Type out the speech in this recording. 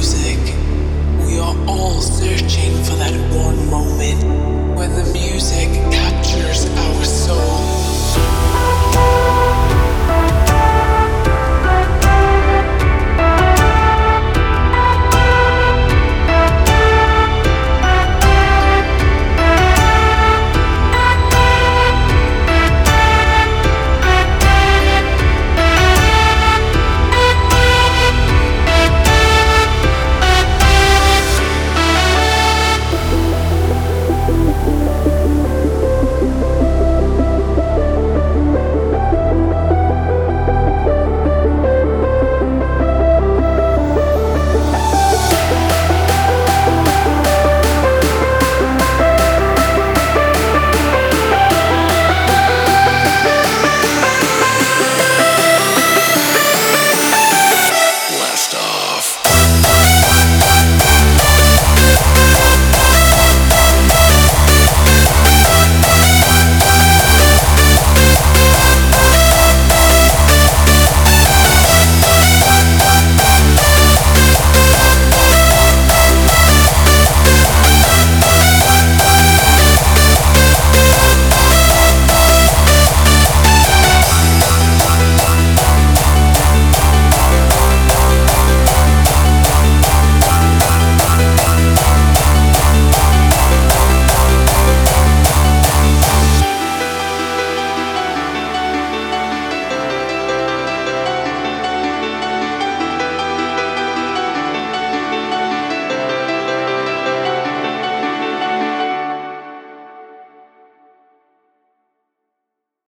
music, we are all searching for that one moment.